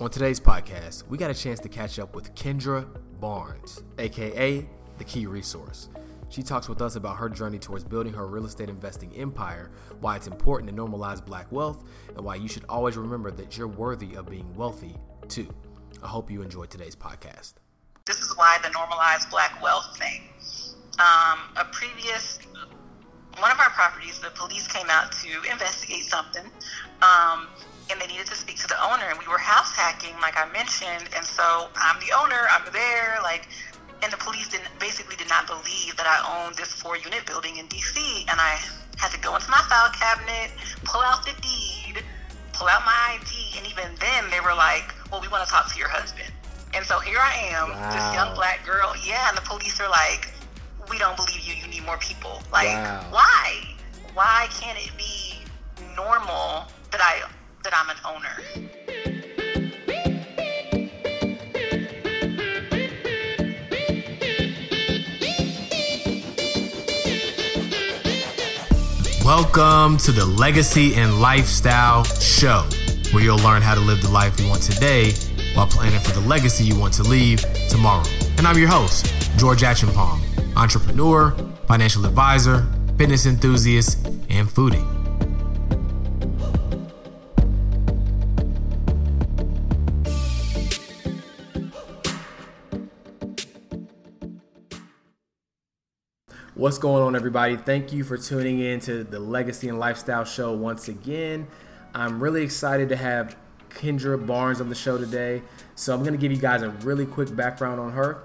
On today's podcast, we got a chance to catch up with Kendra Barnes, aka The Key Resource. She talks with us about her journey towards building her real estate investing empire, why it's important to normalize black wealth, and why you should always remember that you're worthy of being wealthy too. I hope you enjoyed today's podcast. This is why the normalized black wealth thing. Um, a previous one of our properties, the police came out to investigate something, um, and they needed to speak to the owner. And we were house hacking, like I mentioned, and so I'm the owner. I'm there, like, and the police didn't basically did not believe that I owned this four unit building in D.C. And I had to go into my file cabinet, pull out the deed, pull out my ID, and even then they were like, "Well, we want to talk to your husband." And so here I am, wow. this young black girl. Yeah, and the police are like, we don't believe you. You need more people. Like, wow. why? Why can't it be normal that I that I'm an owner? Welcome to the Legacy and Lifestyle Show, where you'll learn how to live the life you want today while planning for the legacy you want to leave tomorrow. And I'm your host, George Acheampong entrepreneur, financial advisor, fitness enthusiast, and foodie. What's going on, everybody? Thank you for tuning in to the Legacy and Lifestyle Show once again. I'm really excited to have Kendra Barnes on the show today. So, I'm going to give you guys a really quick background on her.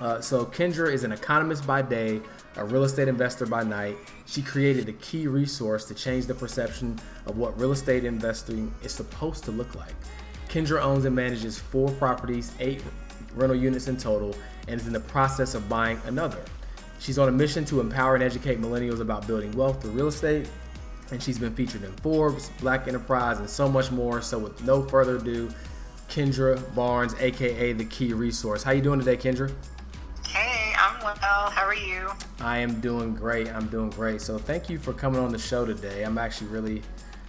Uh, so Kendra is an economist by day, a real estate investor by night. She created a key resource to change the perception of what real estate investing is supposed to look like. Kendra owns and manages four properties, eight rental units in total, and is in the process of buying another. She's on a mission to empower and educate millennials about building wealth through real estate, and she's been featured in Forbes, Black Enterprise, and so much more. So, with no further ado, Kendra Barnes, aka the Key Resource. How are you doing today, Kendra? Hey, I'm well. How are you? I am doing great. I'm doing great. So thank you for coming on the show today. I'm actually really,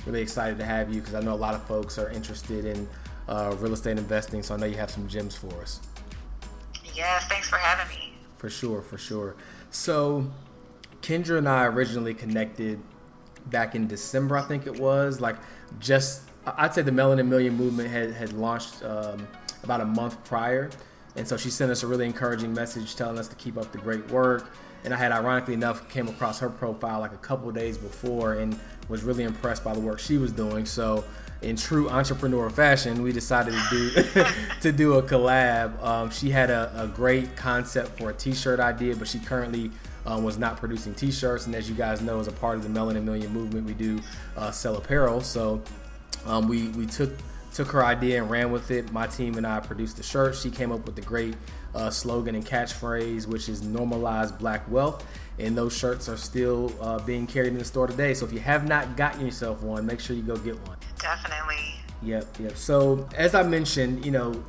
really excited to have you because I know a lot of folks are interested in uh, real estate investing. So I know you have some gems for us. Yes, thanks for having me. For sure, for sure. So Kendra and I originally connected back in December, I think it was. Like just, I'd say the Melanin Million movement had, had launched um, about a month prior. And so she sent us a really encouraging message telling us to keep up the great work. And I had, ironically enough, came across her profile like a couple days before and was really impressed by the work she was doing. So, in true entrepreneur fashion, we decided to do to do a collab. Um, she had a, a, great concept for a T-shirt idea, but she currently um, was not producing T-shirts. And as you guys know, as a part of the Melanin Million movement, we do uh, sell apparel. So um, we we took took her idea and ran with it. My team and I produced the shirt. She came up with the great uh, slogan and catchphrase, which is normalize black wealth. And those shirts are still uh, being carried in the store today. So if you have not gotten yourself one, make sure you go get one. Definitely. Yep, yep. So as I mentioned, you know,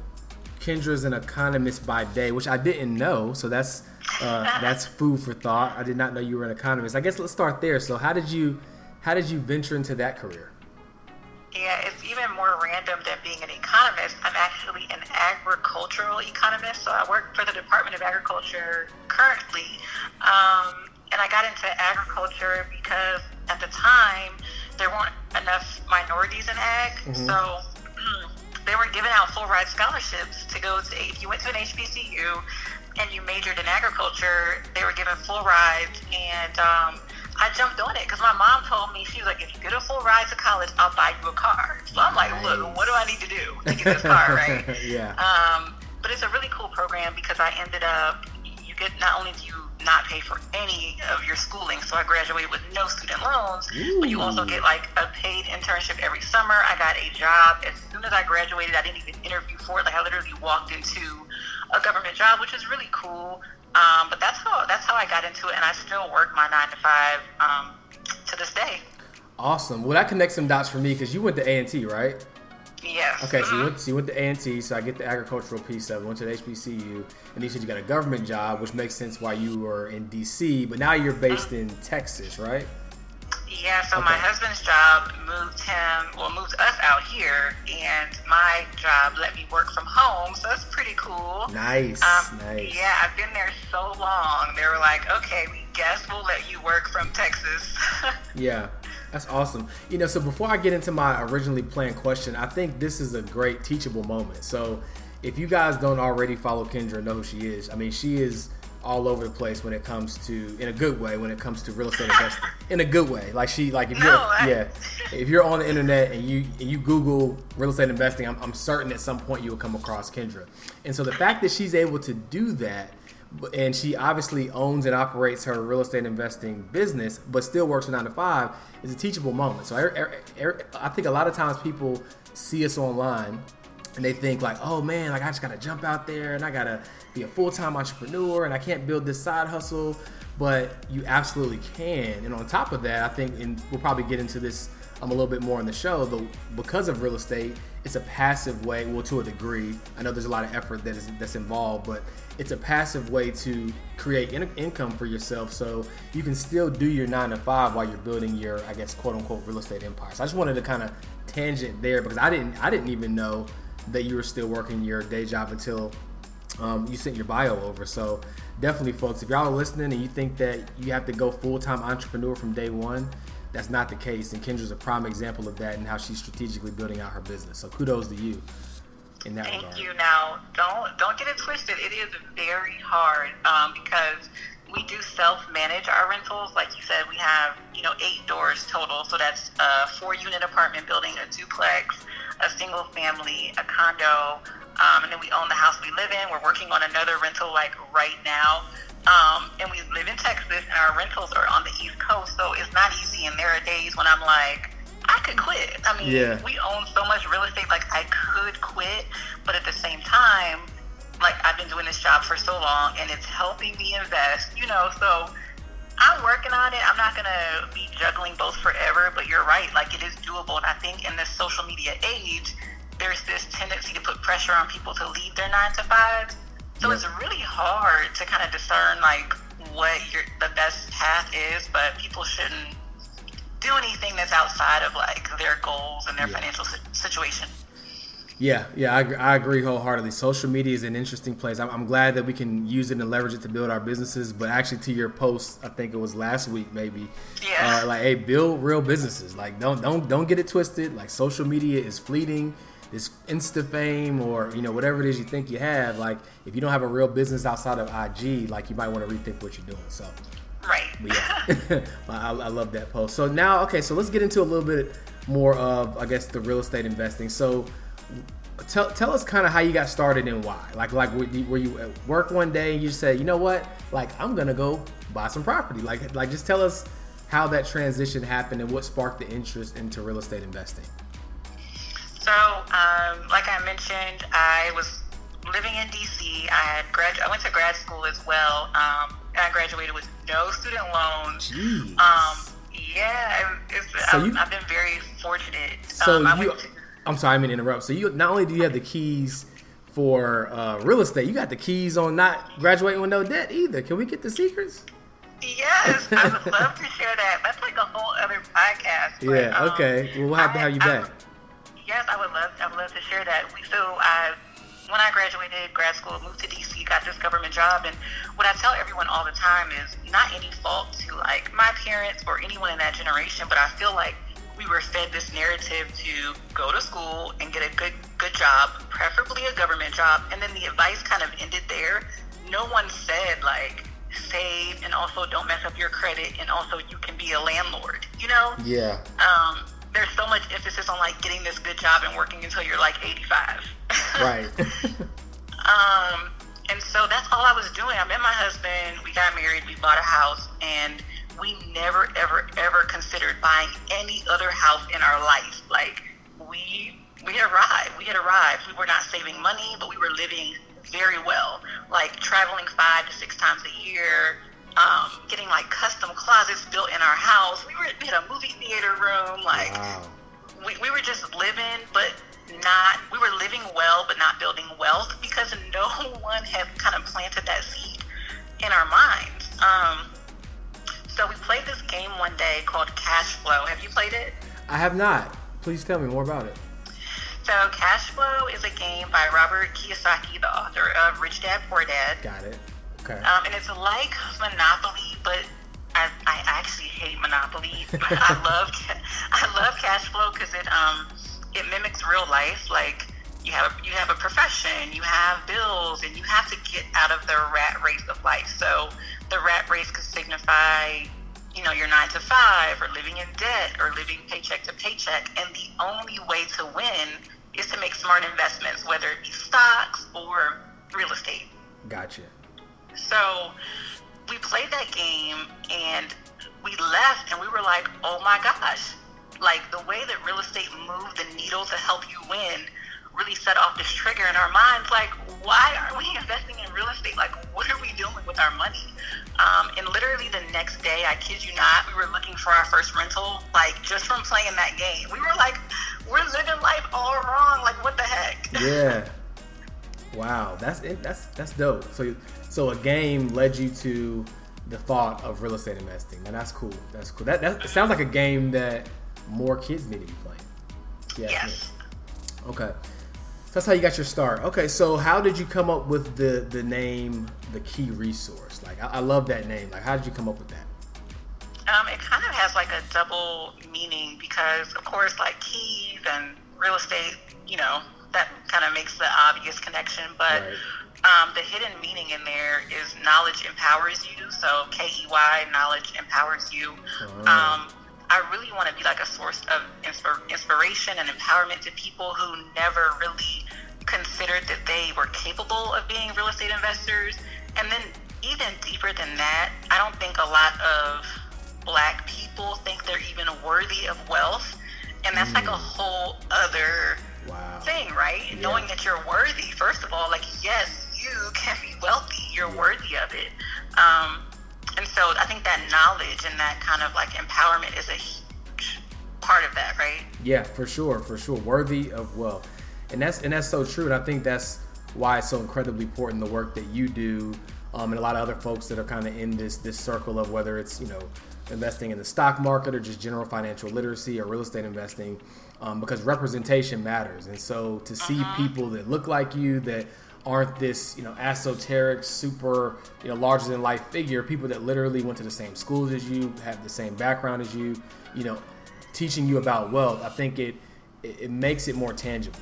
Kendra's an economist by day, which I didn't know. So that's uh, that's food for thought. I did not know you were an economist. I guess let's start there. So how did you how did you venture into that career? Yeah, it's even more random than being an economist. I'm actually an agricultural economist, so I work for the Department of Agriculture currently. Um, and I got into agriculture because at the time there weren't enough minorities in ag, mm-hmm. so they were giving out full ride scholarships to go to. If you went to an HBCU and you majored in agriculture, they were giving full rides and. Um, I jumped on it because my mom told me she was like, if you get a full ride to college, I'll buy you a car. So I'm like, look, what do I need to do to get this car, right? yeah. Um, but it's a really cool program because I ended up, you get not only do you not pay for any of your schooling, so I graduated with no student loans, Ooh. but you also get like a paid internship every summer. I got a job as soon as I graduated. I didn't even interview for it. Like I literally walked into a government job, which is really cool. Um, but that's how that's how I got into it, and I still work my nine to five um, to this day. Awesome. Well, that connects some dots for me because you went to A and T, right? Yes. Okay, so you went, so you went to A and T, so I get the agricultural piece of it. Went to the HBCU, and you said you got a government job, which makes sense why you were in DC, but now you're based in Texas, right? Yeah, so okay. my husband's job moved him, well, moved us out here, and my job let me work from home, so that's pretty cool. Nice, um, nice. Yeah, I've been there so long. They were like, okay, we guess we'll let you work from Texas. yeah, that's awesome. You know, so before I get into my originally planned question, I think this is a great teachable moment. So if you guys don't already follow Kendra, know who she is. I mean, she is all over the place when it comes to in a good way when it comes to real estate investing. In a good way. Like she like if you're I... yeah. If you're on the internet and you and you google real estate investing I'm, I'm certain at some point you will come across kendra. And so the fact that she's able to do that and she obviously owns and operates her real estate investing business but still works a nine to five is a teachable moment. So I, I think a lot of times people see us online and they think like oh man like i just gotta jump out there and i gotta be a full-time entrepreneur and I can't build this side hustle, but you absolutely can. And on top of that, I think, and we'll probably get into this um, a little bit more in the show, but because of real estate, it's a passive way, well, to a degree. I know there's a lot of effort that is that's involved, but it's a passive way to create in- income for yourself, so you can still do your nine to five while you're building your, I guess, quote unquote, real estate empire. So I just wanted to kind of tangent there because I didn't, I didn't even know that you were still working your day job until um, you sent your bio over. So definitely, folks, if y'all are listening and you think that you have to go full time entrepreneur from day one, that's not the case. And Kendra's a prime example of that and how she's strategically building out her business. So kudos to you. In that Thank regard. you. Now, don't don't get it twisted. It is very hard um, because we do self-manage our rentals. Like you said, we have you know eight doors total. So that's a four-unit apartment building, a duplex, a single family, a condo, um, and then we own the house we live in. We're working on another rental like right now. Um, and we live in Texas, and our rentals are on the East Coast, so it's not easy. And there are days when I'm like, I could quit. I mean, yeah. we own so much real estate, like I could quit, but at the same time, like I've been doing this job for so long, and it's helping me invest. You know, so I'm working on it. I'm not gonna be juggling both forever, but you're right. Like it is doable, and I think in this social media age, there's this tendency to put pressure on people to leave their nine to fives. So it's really hard to kind of discern like what your the best path is, but people shouldn't do anything that's outside of like their goals and their yeah. financial situation. Yeah, yeah, I, I agree wholeheartedly. Social media is an interesting place. I'm, I'm, glad that we can use it and leverage it to build our businesses. But actually, to your post, I think it was last week, maybe. Yeah. Uh, like, hey, build real businesses. Like, don't don't don't get it twisted. Like, social media is fleeting this insta fame or you know whatever it is you think you have like if you don't have a real business outside of ig like you might want to rethink what you're doing so right yeah I, I, love that post so now okay so let's get into a little bit more of i guess the real estate investing so tell, tell us kind of how you got started and why like like were you at work one day and you said you know what like i'm gonna go buy some property like like just tell us how that transition happened and what sparked the interest into real estate investing so, um, like I mentioned, I was living in DC. I had grad. I went to grad school as well. Um, and I graduated with no student loans. Jeez. Um, yeah, so I've, you, I've, been very fortunate. So um, you, to, I'm sorry, I mean to interrupt. So you not only do you have the keys for uh, real estate, you got the keys on not graduating with no debt either. Can we get the secrets? Yes, I would love to share that. That's like a whole other podcast. But, yeah. Okay. Well, we'll have I, to have you back. I, yes, I would love, I would love to share that. We so I, when I graduated grad school, moved to DC, got this government job, and what I tell everyone all the time is not any fault to like my parents or anyone in that generation, but I feel like we were fed this narrative to go to school and get a good good job, preferably a government job, and then the advice kind of ended there. No one said like save and also don't mess up your credit and also you can be a landlord, you know? Yeah. Um, there's so much emphasis on like getting this good job and working until you're like 85. right. um, and so that's all I was doing. I met my husband. We got married. We bought a house, and we never, ever, ever considered buying any other house in our life. Like we we had arrived. We had arrived. We were not saving money, but we were living very well. Like traveling five to six times a year, um, getting like custom closets built in our house. We were we had a movie theater room. Like wow. we, we were just living, but not we were living well, but not building wealth because no one had kind of planted that seed in our minds. Um, so we played this game one day called Cash Flow. Have you played it? I have not. Please tell me more about it. So Cash Flow is a game by Robert Kiyosaki, the author of Rich Dad Poor Dad. Got it. Okay. Um, and it's like Monopoly, but I, I actually hate Monopoly. I love I love Cash Flow because it um it mimics real life. Like you have you have a profession, you have bills, and you have to get out of the rat race of life. So the rat race could signify, you know, your nine to five, or living in debt, or living paycheck to paycheck. And the only way to win is to make smart investments, whether it be stocks or real estate. Gotcha. So we played that game and we left and we were like, oh my gosh, like the way that real estate moved the needle to help you win really set off this trigger in our minds like why are we investing in real estate like what are we doing with our money um, and literally the next day i kid you not we were looking for our first rental like just from playing that game. We were like we're living life all wrong like what the heck? Yeah. Wow that's it that's that's dope. So so a game led you to the thought of real estate investing. And that's cool that's cool. That, that sounds like a game that more kids need to be playing. Yeah yes. okay that's how you got your start. Okay, so how did you come up with the the name, the key resource? Like, I, I love that name. Like, how did you come up with that? Um, it kind of has like a double meaning because, of course, like keys and real estate, you know, that kind of makes the obvious connection. But right. um, the hidden meaning in there is knowledge empowers you. So K E Y, knowledge empowers you. Oh. Um, I really want to be like a source of inspiration and empowerment to people who never really considered that they were capable of being real estate investors. And then, even deeper than that, I don't think a lot of black people think they're even worthy of wealth. And that's mm. like a mm. whole other wow. thing, right? Yeah. Knowing that you're worthy, first of all, like, yes, you can be wealthy, you're worthy of it. Um, and so I think that knowledge and that kind of like empowerment is a huge part of that, right? Yeah, for sure, for sure. Worthy of wealth. And that's and that's so true. And I think that's why it's so incredibly important the work that you do um, and a lot of other folks that are kind of in this this circle of whether it's you know investing in the stock market or just general financial literacy or real estate investing um, because representation matters and so to see uh-huh. people that look like you that aren't this you know esoteric super you know larger than life figure. People that literally went to the same schools as you have the same background as you you know teaching you about wealth. I think it it, makes it more tangible.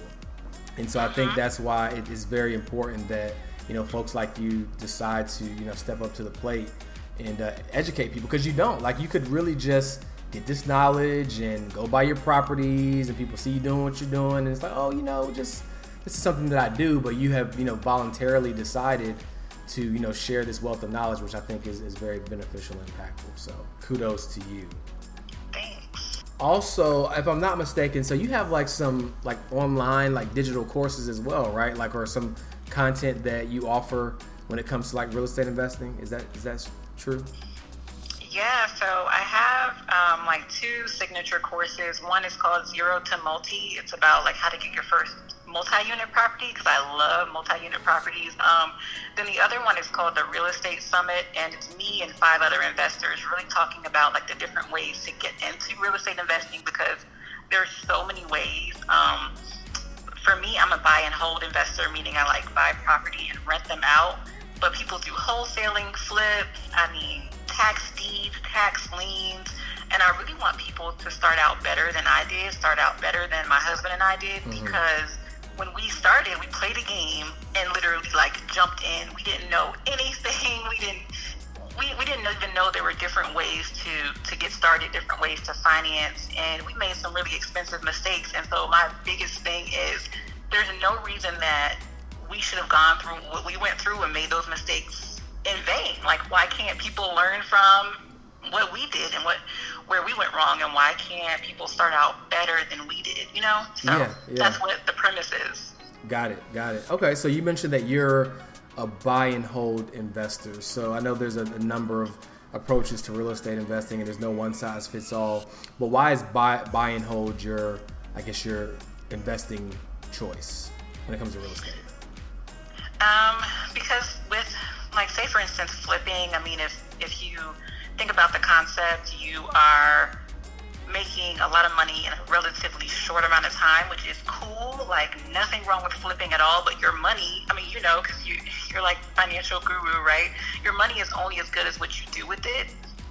And so i think mm-hmm. that's why it is very important that you know folks like you decide to you know step up to the plate and uh, educate people because you don't. Like you could really just get this knowledge and go buy your properties and people see you doing what you're doing and it's like oh you know just this is something that I do, but you have, you know, voluntarily decided to, you know, share this wealth of knowledge, which I think is, is very beneficial and impactful. So kudos to you. Thanks. Also, if I'm not mistaken, so you have like some like online like digital courses as well, right? Like or some content that you offer when it comes to like real estate investing. Is that is that true? Yeah, so I have um, like two signature courses. One is called Zero to Multi. It's about like how to get your first multi-unit property because I love multi-unit properties. Um, then the other one is called the Real Estate Summit, and it's me and five other investors really talking about like the different ways to get into real estate investing because there's so many ways. Um, for me, I'm a buy and hold investor, meaning I like buy property and rent them out. But people do wholesaling, flips. I mean, tax deeds, tax liens. And I really want people to start out better than I did, start out better than my husband and I did, mm-hmm. because when we started, we played a game and literally like jumped in. We didn't know anything. We didn't we, we didn't even know there were different ways to to get started, different ways to finance, and we made some really expensive mistakes. And so my biggest thing is there's no reason that we should have gone through what we went through and made those mistakes in vain. Like why can't people learn from what we did and what where we went wrong and why can't people start out better than we did you know? So yeah, yeah. that's what the premise is. Got it got it. Okay so you mentioned that you're a buy and hold investor. So i know there's a, a number of approaches to real estate investing and there's no one size fits all but why is buy buy and hold your i guess your investing choice when it comes to real estate? Um because with like say for instance flipping i mean if if you think about the concept, you are making a lot of money in a relatively short amount of time, which is cool. Like nothing wrong with flipping at all, but your money, I mean, you know, because you, you're like financial guru, right? Your money is only as good as what you do with it.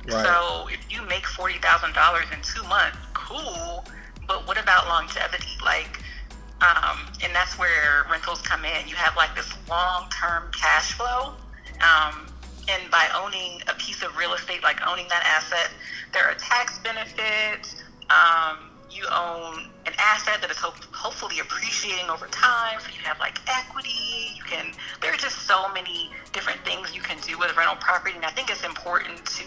Right. So if you make forty thousand dollars in two months, cool. But what about longevity? Like, um, and that's where rentals come in. You have like this long-term cash flow. Um, and by owning a piece of real estate, like owning that asset, there are tax benefits. Um, you own an asset that is ho- hopefully appreciating over time. So you have like equity. You can. There are just so many different things you can do with rental property, and I think it's important to,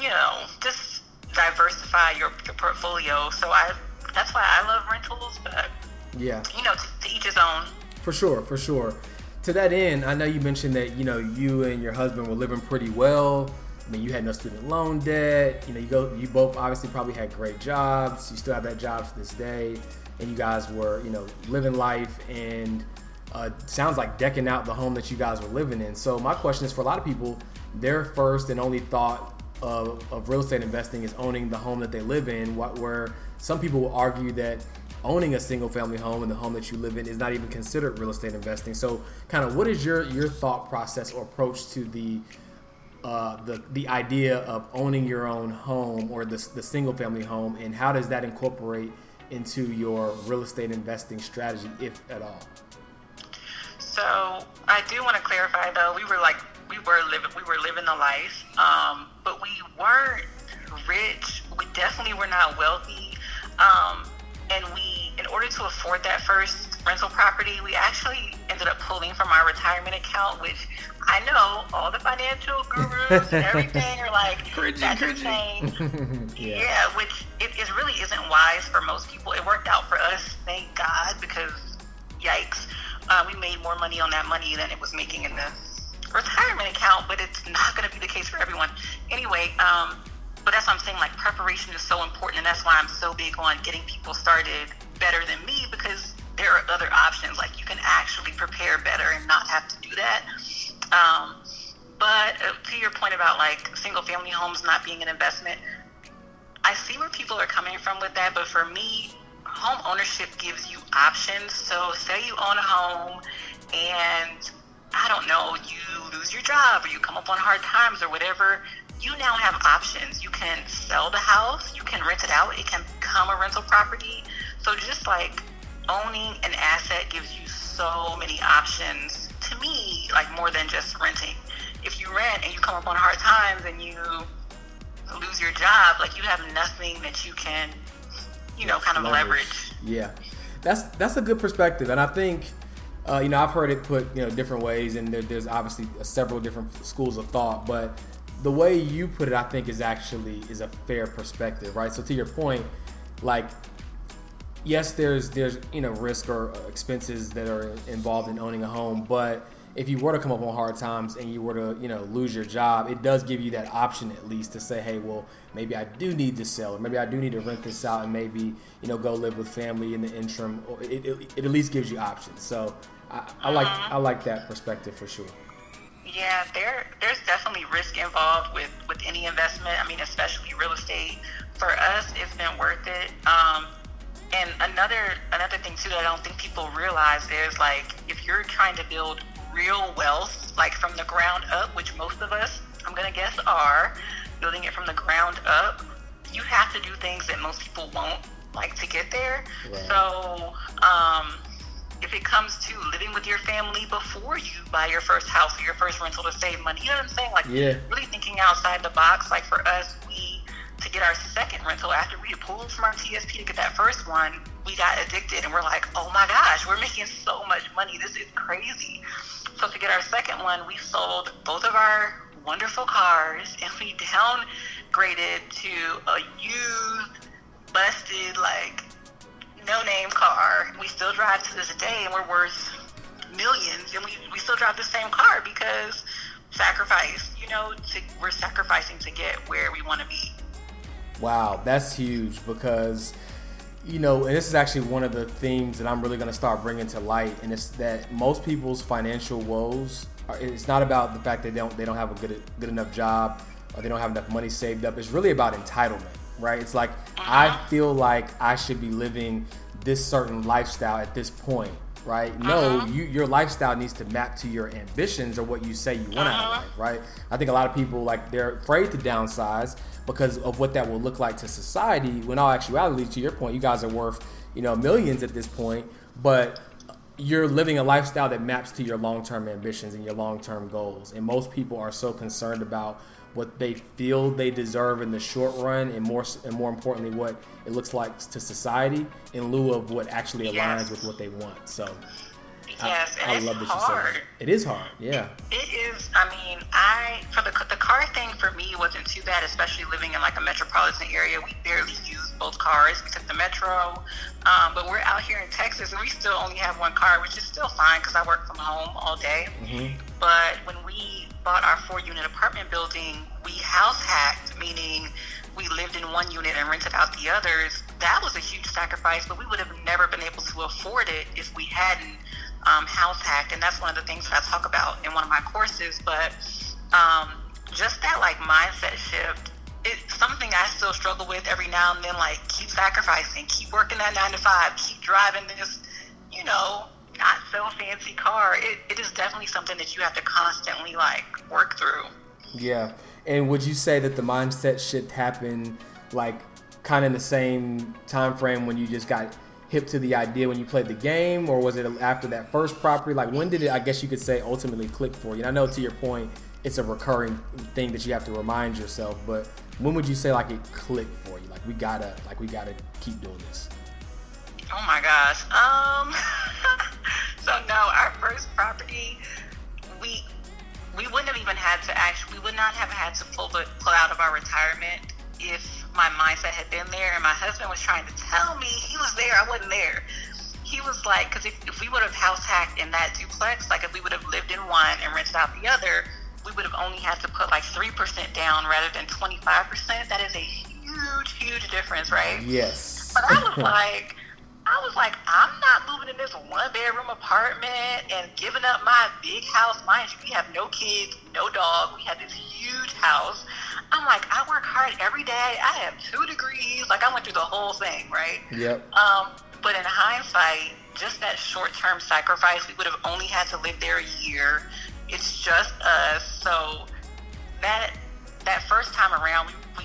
you know, just diversify your, your portfolio. So I. That's why I love rentals, but yeah, you know, to, to each his own. For sure, for sure to that end, I know you mentioned that you know you and your husband were living pretty well. I mean, you had no student loan debt. You know, you go, you both obviously probably had great jobs. You still have that job to this day, and you guys were, you know, living life and uh, sounds like decking out the home that you guys were living in. So my question is for a lot of people, their first and only thought of, of real estate investing is owning the home that they live in. What where some people will argue that owning a single family home and the home that you live in is not even considered real estate investing. So, kind of, what is your your thought process or approach to the uh, the the idea of owning your own home or the the single family home, and how does that incorporate into your real estate investing strategy, if at all? So, I do want to clarify though. We were like we were living we were living the life, um, but we weren't rich. We definitely were not wealthy. Um, and we, in order to afford that first rental property, we actually ended up pulling from our retirement account, which I know all the financial gurus and everything are like, cringy, that's insane. yeah. yeah, which it, it really isn't wise for most people. It worked out for us, thank God, because yikes, uh, we made more money on that money than it was making in the retirement account, but it's not going to be the case for everyone. Anyway, um, but that's what I'm saying. Like preparation is so important, and that's why I'm so big on getting people started better than me because there are other options. Like you can actually prepare better and not have to do that. Um, but uh, to your point about like single family homes not being an investment, I see where people are coming from with that. But for me, home ownership gives you options. So say you own a home and I don't know, you lose your job or you come up on hard times or whatever you now have options. You can sell the house, you can rent it out, it can become a rental property. So just like owning an asset gives you so many options to me, like more than just renting. If you rent and you come up on hard times and you lose your job, like you have nothing that you can, you know, kind of leverage. leverage. Yeah. That's that's a good perspective. And I think uh, you know, I've heard it put you know different ways, and there, there's obviously several different schools of thought. But the way you put it, I think, is actually is a fair perspective, right? So to your point, like yes, there's there's you know risk or expenses that are involved in owning a home, but if you were to come up on hard times and you were to you know lose your job, it does give you that option at least to say, hey, well, maybe I do need to sell, or maybe I do need to rent this out, and maybe you know go live with family in the interim. It, it, it at least gives you options. So I, I like I like that perspective for sure. Yeah, there there's definitely risk involved with with any investment. I mean, especially real estate. For us, it's been worth it. Um, and another another thing too that I don't think people realize is like if you're trying to build real wealth, like from the ground up, which most of us, I'm gonna guess, are building it from the ground up. You have to do things that most people won't like to get there. Right. So. Um, if it comes to living with your family before you buy your first house or your first rental to save money. You know what I'm saying? Like yeah. really thinking outside the box. Like for us, we to get our second rental after we pulled from our TSP to get that first one, we got addicted and we're like, oh my gosh, we're making so much money. This is crazy. So to get our second one, we sold both of our wonderful cars and we downgraded to a used, busted, like no name car. We still drive to this day, and we're worth millions, and we, we still drive the same car because sacrifice. You know, to, we're sacrificing to get where we want to be. Wow, that's huge because you know, and this is actually one of the themes that I'm really going to start bringing to light, and it's that most people's financial woes. Are, it's not about the fact that they don't they don't have a good good enough job or they don't have enough money saved up. It's really about entitlement, right? It's like I uh-huh. feel like I should be living this certain lifestyle at this point, right? No, uh-huh. you, your lifestyle needs to map to your ambitions or what you say you want uh-huh. out of life, right? I think a lot of people like they're afraid to downsize because of what that will look like to society. When all actuality, to your point, you guys are worth you know millions at this point, but you're living a lifestyle that maps to your long-term ambitions and your long-term goals. And most people are so concerned about what they feel they deserve in the short run, and more and more importantly, what it looks like to society, in lieu of what actually aligns yes. with what they want. So Yes, I, and I it's hard. It is hard. Yeah. It is. I mean, I for the the car thing for me wasn't too bad, especially living in like a metropolitan area. We barely use both cars. We took the metro, um, but we're out here in Texas, and we still only have one car, which is still fine because I work from home all day. Mm-hmm. But when we bought our four unit apartment building, we house hacked, meaning we lived in one unit and rented out the others. That was a huge sacrifice, but we would have never been able to afford it if we hadn't um, house hack, and that's one of the things I talk about in one of my courses. But um, just that like mindset shift, it's something I still struggle with every now and then. Like keep sacrificing, keep working that nine to five, keep driving this, you know, not so fancy car. It, it is definitely something that you have to constantly like work through. Yeah, and would you say that the mindset shift happened like kind of in the same time frame when you just got hip to the idea when you played the game, or was it after that first property? Like, when did it, I guess you could say, ultimately click for you? And I know to your point, it's a recurring thing that you have to remind yourself, but when would you say like it clicked for you? Like, we gotta, like, we gotta keep doing this. Oh my gosh. Um, so no, our first property, we we wouldn't have even had to actually, we would not have had to pull the, pull out of our retirement if my mindset had been there, and my husband was trying to tell me he was there, I wasn't there. He was like, because if, if we would have house hacked in that duplex, like if we would have lived in one and rented out the other, we would have only had to put like 3% down rather than 25%. That is a huge, huge difference, right? Yes. But I was like, I was like, I'm not moving in this one bedroom apartment and giving up my big house. Mind you, we have no kids, no dog. We had this huge house. I'm like, I work hard every day. I have two degrees. Like, I went through the whole thing, right? Yep. Um, but in hindsight, just that short term sacrifice, we would have only had to live there a year. It's just us. So that that first time around, we, we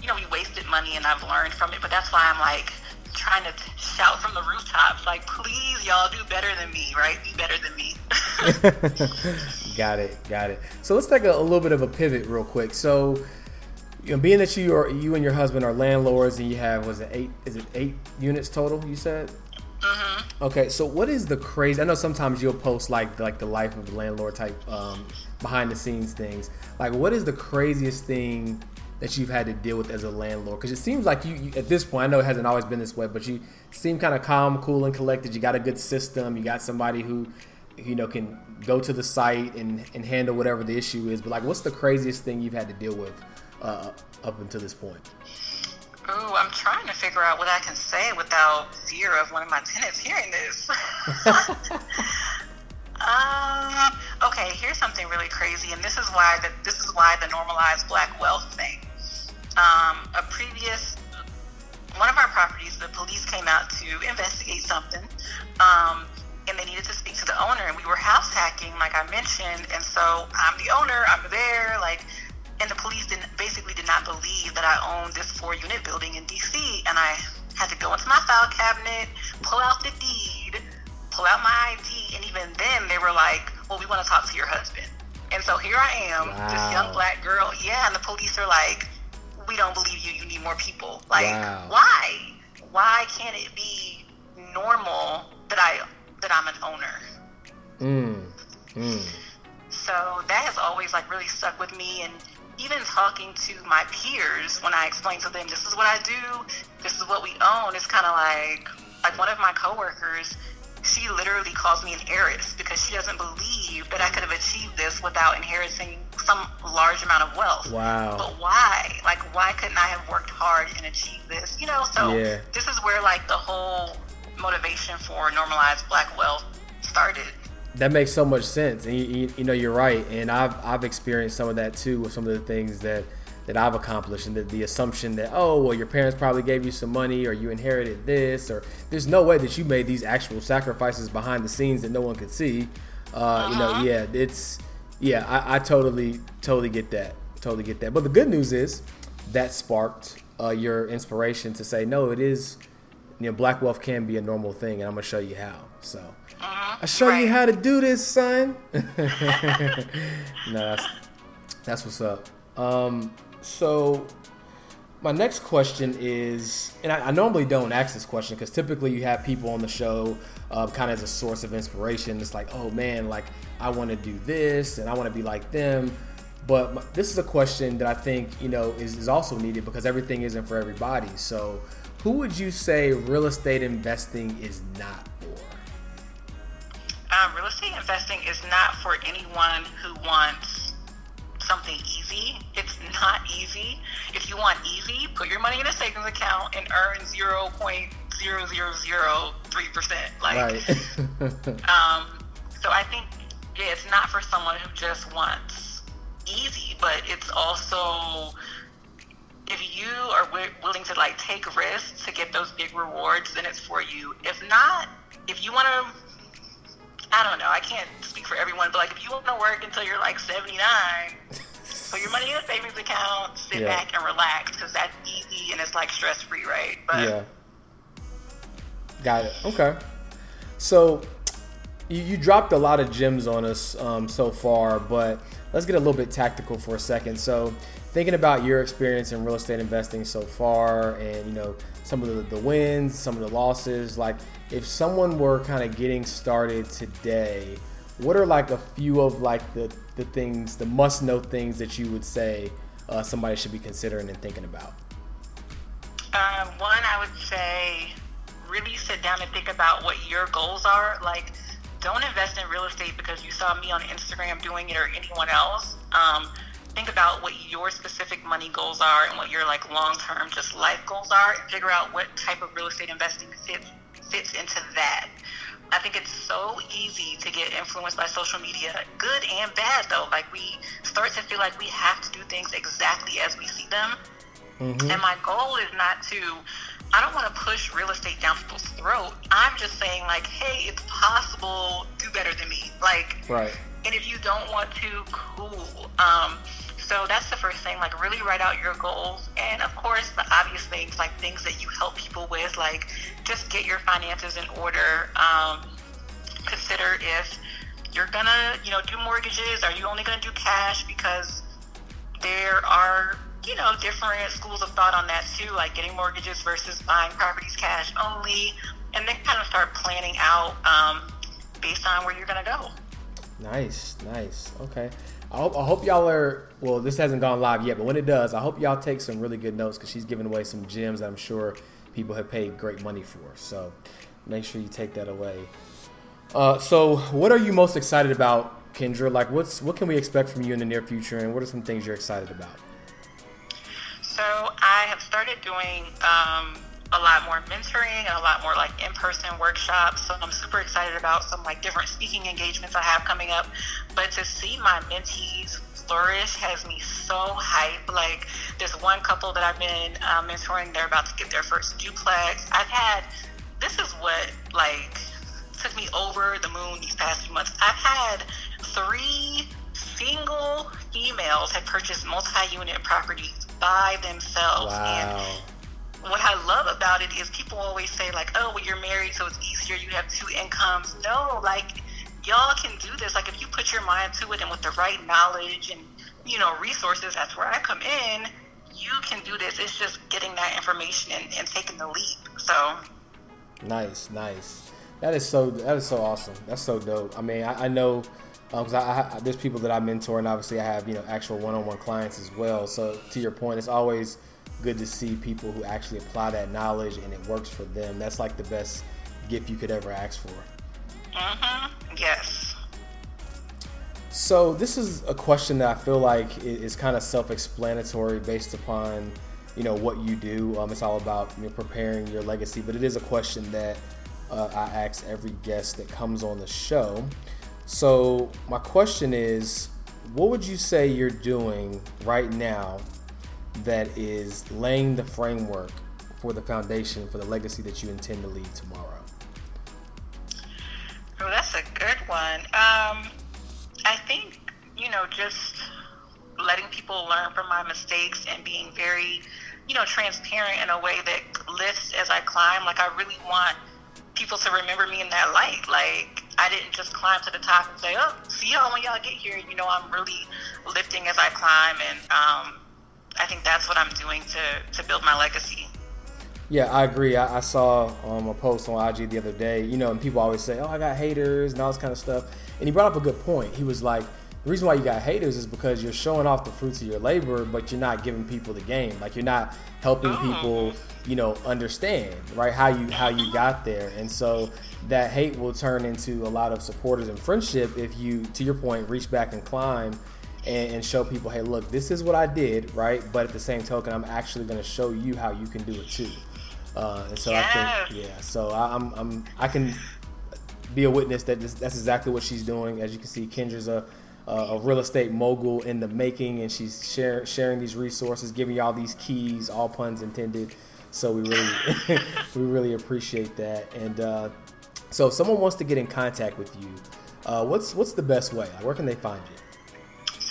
you know, we wasted money, and I've learned from it. But that's why I'm like trying to shout from the rooftops, like, please, y'all do better than me, right? Be better than me. got it, got it. So let's take a, a little bit of a pivot real quick. So you know, being that you are you and your husband are landlords and you have was it eight is it eight units total you said mm-hmm. okay so what is the crazy i know sometimes you'll post like like the life of the landlord type um, behind the scenes things like what is the craziest thing that you've had to deal with as a landlord because it seems like you, you, at this point i know it hasn't always been this way but you seem kind of calm cool and collected you got a good system you got somebody who you know can go to the site and, and handle whatever the issue is but like what's the craziest thing you've had to deal with uh, up until this point? Oh, I'm trying to figure out what I can say without fear of one of my tenants hearing this. um, okay, here's something really crazy, and this is why the, this is why the normalized black wealth thing. Um, a previous one of our properties, the police came out to investigate something, um, and they needed to speak to the owner, and we were house hacking, like I mentioned, and so I'm the owner, I'm there, like and the police didn't basically did not believe that I owned this four unit building in DC and I had to go into my file cabinet, pull out the deed, pull out my ID, and even then they were like, Well, we want to talk to your husband. And so here I am, wow. this young black girl, yeah, and the police are like, We don't believe you, you need more people. Like, wow. why? Why can't it be normal that I that I'm an owner? Mm. Mm. So that has always like really stuck with me and even talking to my peers when I explain to them this is what I do, this is what we own, it's kind of like like one of my coworkers, she literally calls me an heiress because she doesn't believe that I could have achieved this without inheriting some large amount of wealth. Wow. But why? Like why couldn't I have worked hard and achieved this? You know, so yeah. this is where like the whole motivation for normalized black wealth started that makes so much sense, and you, you, you, know you're right. And I've I've experienced some of that too with some of the things that that I've accomplished, and the, the assumption that oh well, your parents probably gave you some money, or you inherited this, or there's no way that you made these actual sacrifices behind the scenes that no one could see. Uh, uh-huh. You know, uh-huh. yeah, it's yeah, I, I, totally totally get that, totally get that. But the good news is that sparked uh, your inspiration to say no, it is. You know, black wealth can be a normal thing, and I'm gonna show you how. So. Uh-huh. I show right. you how to do this, son. no, that's that's what's up. Um, so my next question is, and I, I normally don't ask this question because typically you have people on the show uh, kind of as a source of inspiration. It's like, oh man, like I want to do this and I want to be like them. But this is a question that I think you know is, is also needed because everything isn't for everybody. So, who would you say real estate investing is not for? Um, real estate investing is not for anyone who wants something easy. It's not easy. If you want easy, put your money in a savings account and earn zero point zero zero zero three percent. Like, right. um, so I think yeah, it's not for someone who just wants easy, but it's also if you are w- willing to like take risks to get those big rewards, then it's for you. If not, if you want to I don't know. I can't speak for everyone, but like if you want to work until you're like 79, put your money in a savings account, sit yeah. back and relax because that's easy and it's like stress free, right? But yeah. Got it. Okay. So you, you dropped a lot of gems on us um, so far, but let's get a little bit tactical for a second. So thinking about your experience in real estate investing so far and you know some of the, the wins some of the losses like if someone were kind of getting started today what are like a few of like the, the things the must know things that you would say uh, somebody should be considering and thinking about? Um, one i would say really sit down and think about what your goals are. Like don't invest in real estate because you saw me on instagram doing it or anyone else. Um, think about what your specific money goals are and what your like long term just life goals are and figure out what type of real estate investing fits fits into that. I think it's so easy to get influenced by social media, good and bad though. Like we start to feel like we have to do things exactly as we see them. Mm-hmm. And my goal is not to I don't want to push real estate down people's throat. I'm just saying like, hey, it's possible, do better than me. Like Right. And if you don't want to, cool. Um, so that's the first thing, like really write out your goals. And of course, the obvious things, like things that you help people with, like just get your finances in order. Um, consider if you're gonna, you know, do mortgages, are you only gonna do cash? Because there are, you know, different schools of thought on that too, like getting mortgages versus buying properties cash only. And then kind of start planning out um, based on where you're gonna go. Nice, nice. Okay. I hope, I hope y'all are. Well, this hasn't gone live yet, but when it does, I hope y'all take some really good notes because she's giving away some gems that I'm sure people have paid great money for. So make sure you take that away. Uh, so, what are you most excited about, Kendra? Like, what's what can we expect from you in the near future, and what are some things you're excited about? So, I have started doing um, a lot more mentoring and a lot more like in-person workshops. So I'm super excited about some like different speaking engagements I have coming up. But to see my mentees flourish has me so hyped. Like this one couple that I've been uh, mentoring, they're about to get their first duplex. I've had this is what like took me over the moon these past few months. I've had three single females have purchased multi-unit properties by themselves wow. and what I love about it is people always say like, oh, well, you're married, so it's easier. You have two incomes. No, like y'all can do this. Like if you put your mind to it and with the right knowledge and you know resources, that's where I come in. You can do this. It's just getting that information and, and taking the leap. So nice, nice. That is so. That is so awesome. That's so dope. I mean, I, I know uh, because I, I, there's people that I mentor, and obviously I have you know actual one-on-one clients as well. So to your point, it's always good to see people who actually apply that knowledge and it works for them. That's like the best gift you could ever ask for. Mm-hmm. Yes. So this is a question that I feel like is kind of self-explanatory based upon you know what you do. Um, it's all about you know, preparing your legacy, but it is a question that uh, I ask every guest that comes on the show. So my question is, what would you say you're doing right now that is laying the framework for the foundation for the legacy that you intend to leave tomorrow? Oh, that's a good one. Um, I think, you know, just letting people learn from my mistakes and being very, you know, transparent in a way that lifts as I climb. Like, I really want people to remember me in that light. Like, I didn't just climb to the top and say, oh, see y'all when y'all get here. You know, I'm really lifting as I climb. And um, I think that's what I'm doing to, to build my legacy. Yeah, I agree. I, I saw um, a post on IG the other day, you know, and people always say, oh, I got haters and all this kind of stuff. And he brought up a good point. He was like, the reason why you got haters is because you're showing off the fruits of your labor, but you're not giving people the game. Like you're not helping people, you know, understand right how you how you got there. And so that hate will turn into a lot of supporters and friendship if you, to your point, reach back and climb and, and show people, hey, look, this is what I did, right? But at the same token, I'm actually going to show you how you can do it too. Uh, and so yeah. I think, yeah. So I, I'm, I'm, I can be a witness that this, that's exactly what she's doing. As you can see, Kendra's a, a real estate mogul in the making, and she's share, sharing these resources, giving y'all these keys, all puns intended. So we really, we really appreciate that. And uh, so, if someone wants to get in contact with you, uh, what's what's the best way? Where can they find you?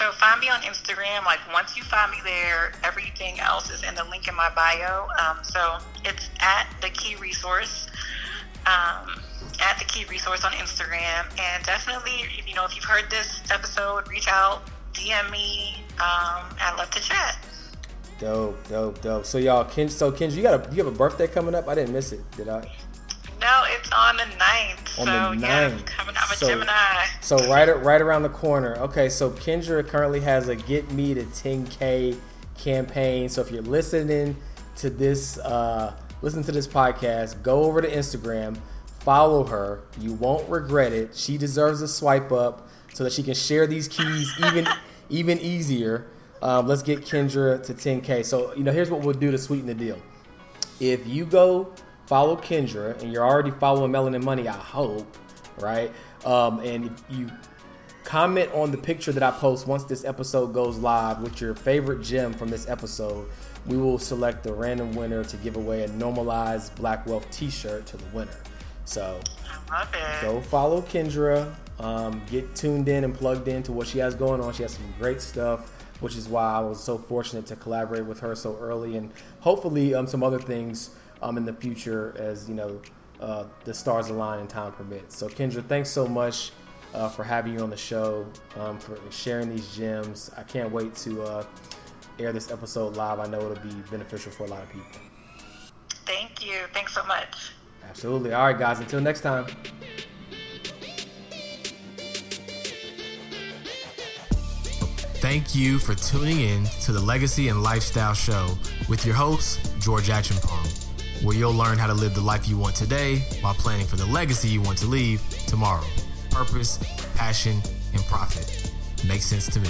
So find me on Instagram. Like once you find me there, everything else is in the link in my bio. Um, so it's at the Key Resource. Um, at the Key Resource on Instagram, and definitely, you know, if you've heard this episode, reach out, DM me. Um, I'd love to chat. Dope, dope, dope. So y'all, Ken, so Kenji, you got a you have a birthday coming up? I didn't miss it, did I? No, it's on the 9th. On so, the 9th. Yeah, coming out so, Gemini. So right, right around the corner. Okay, so Kendra currently has a Get Me to 10K campaign. So if you're listening to this, uh, listen to this podcast, go over to Instagram, follow her. You won't regret it. She deserves a swipe up so that she can share these keys even even easier. Um, let's get Kendra to 10K. So, you know, here's what we'll do to sweeten the deal. If you go follow Kendra, and you're already following Melanin Money, I hope, right? Um, and you comment on the picture that I post once this episode goes live with your favorite gem from this episode. We will select the random winner to give away a normalized Black Wealth T-shirt to the winner. So go follow Kendra. Um, get tuned in and plugged into what she has going on. She has some great stuff, which is why I was so fortunate to collaborate with her so early, and hopefully um, some other things um, in the future as you know uh, the stars align and time permits. So Kendra, thanks so much uh, for having you on the show, um, for sharing these gems. I can't wait to uh, air this episode live. I know it'll be beneficial for a lot of people. Thank you. Thanks so much. Absolutely. All right, guys. Until next time. Thank you for tuning in to the Legacy and Lifestyle Show with your host, George Acheampong where you'll learn how to live the life you want today while planning for the legacy you want to leave tomorrow. Purpose, passion, and profit. Makes sense to me.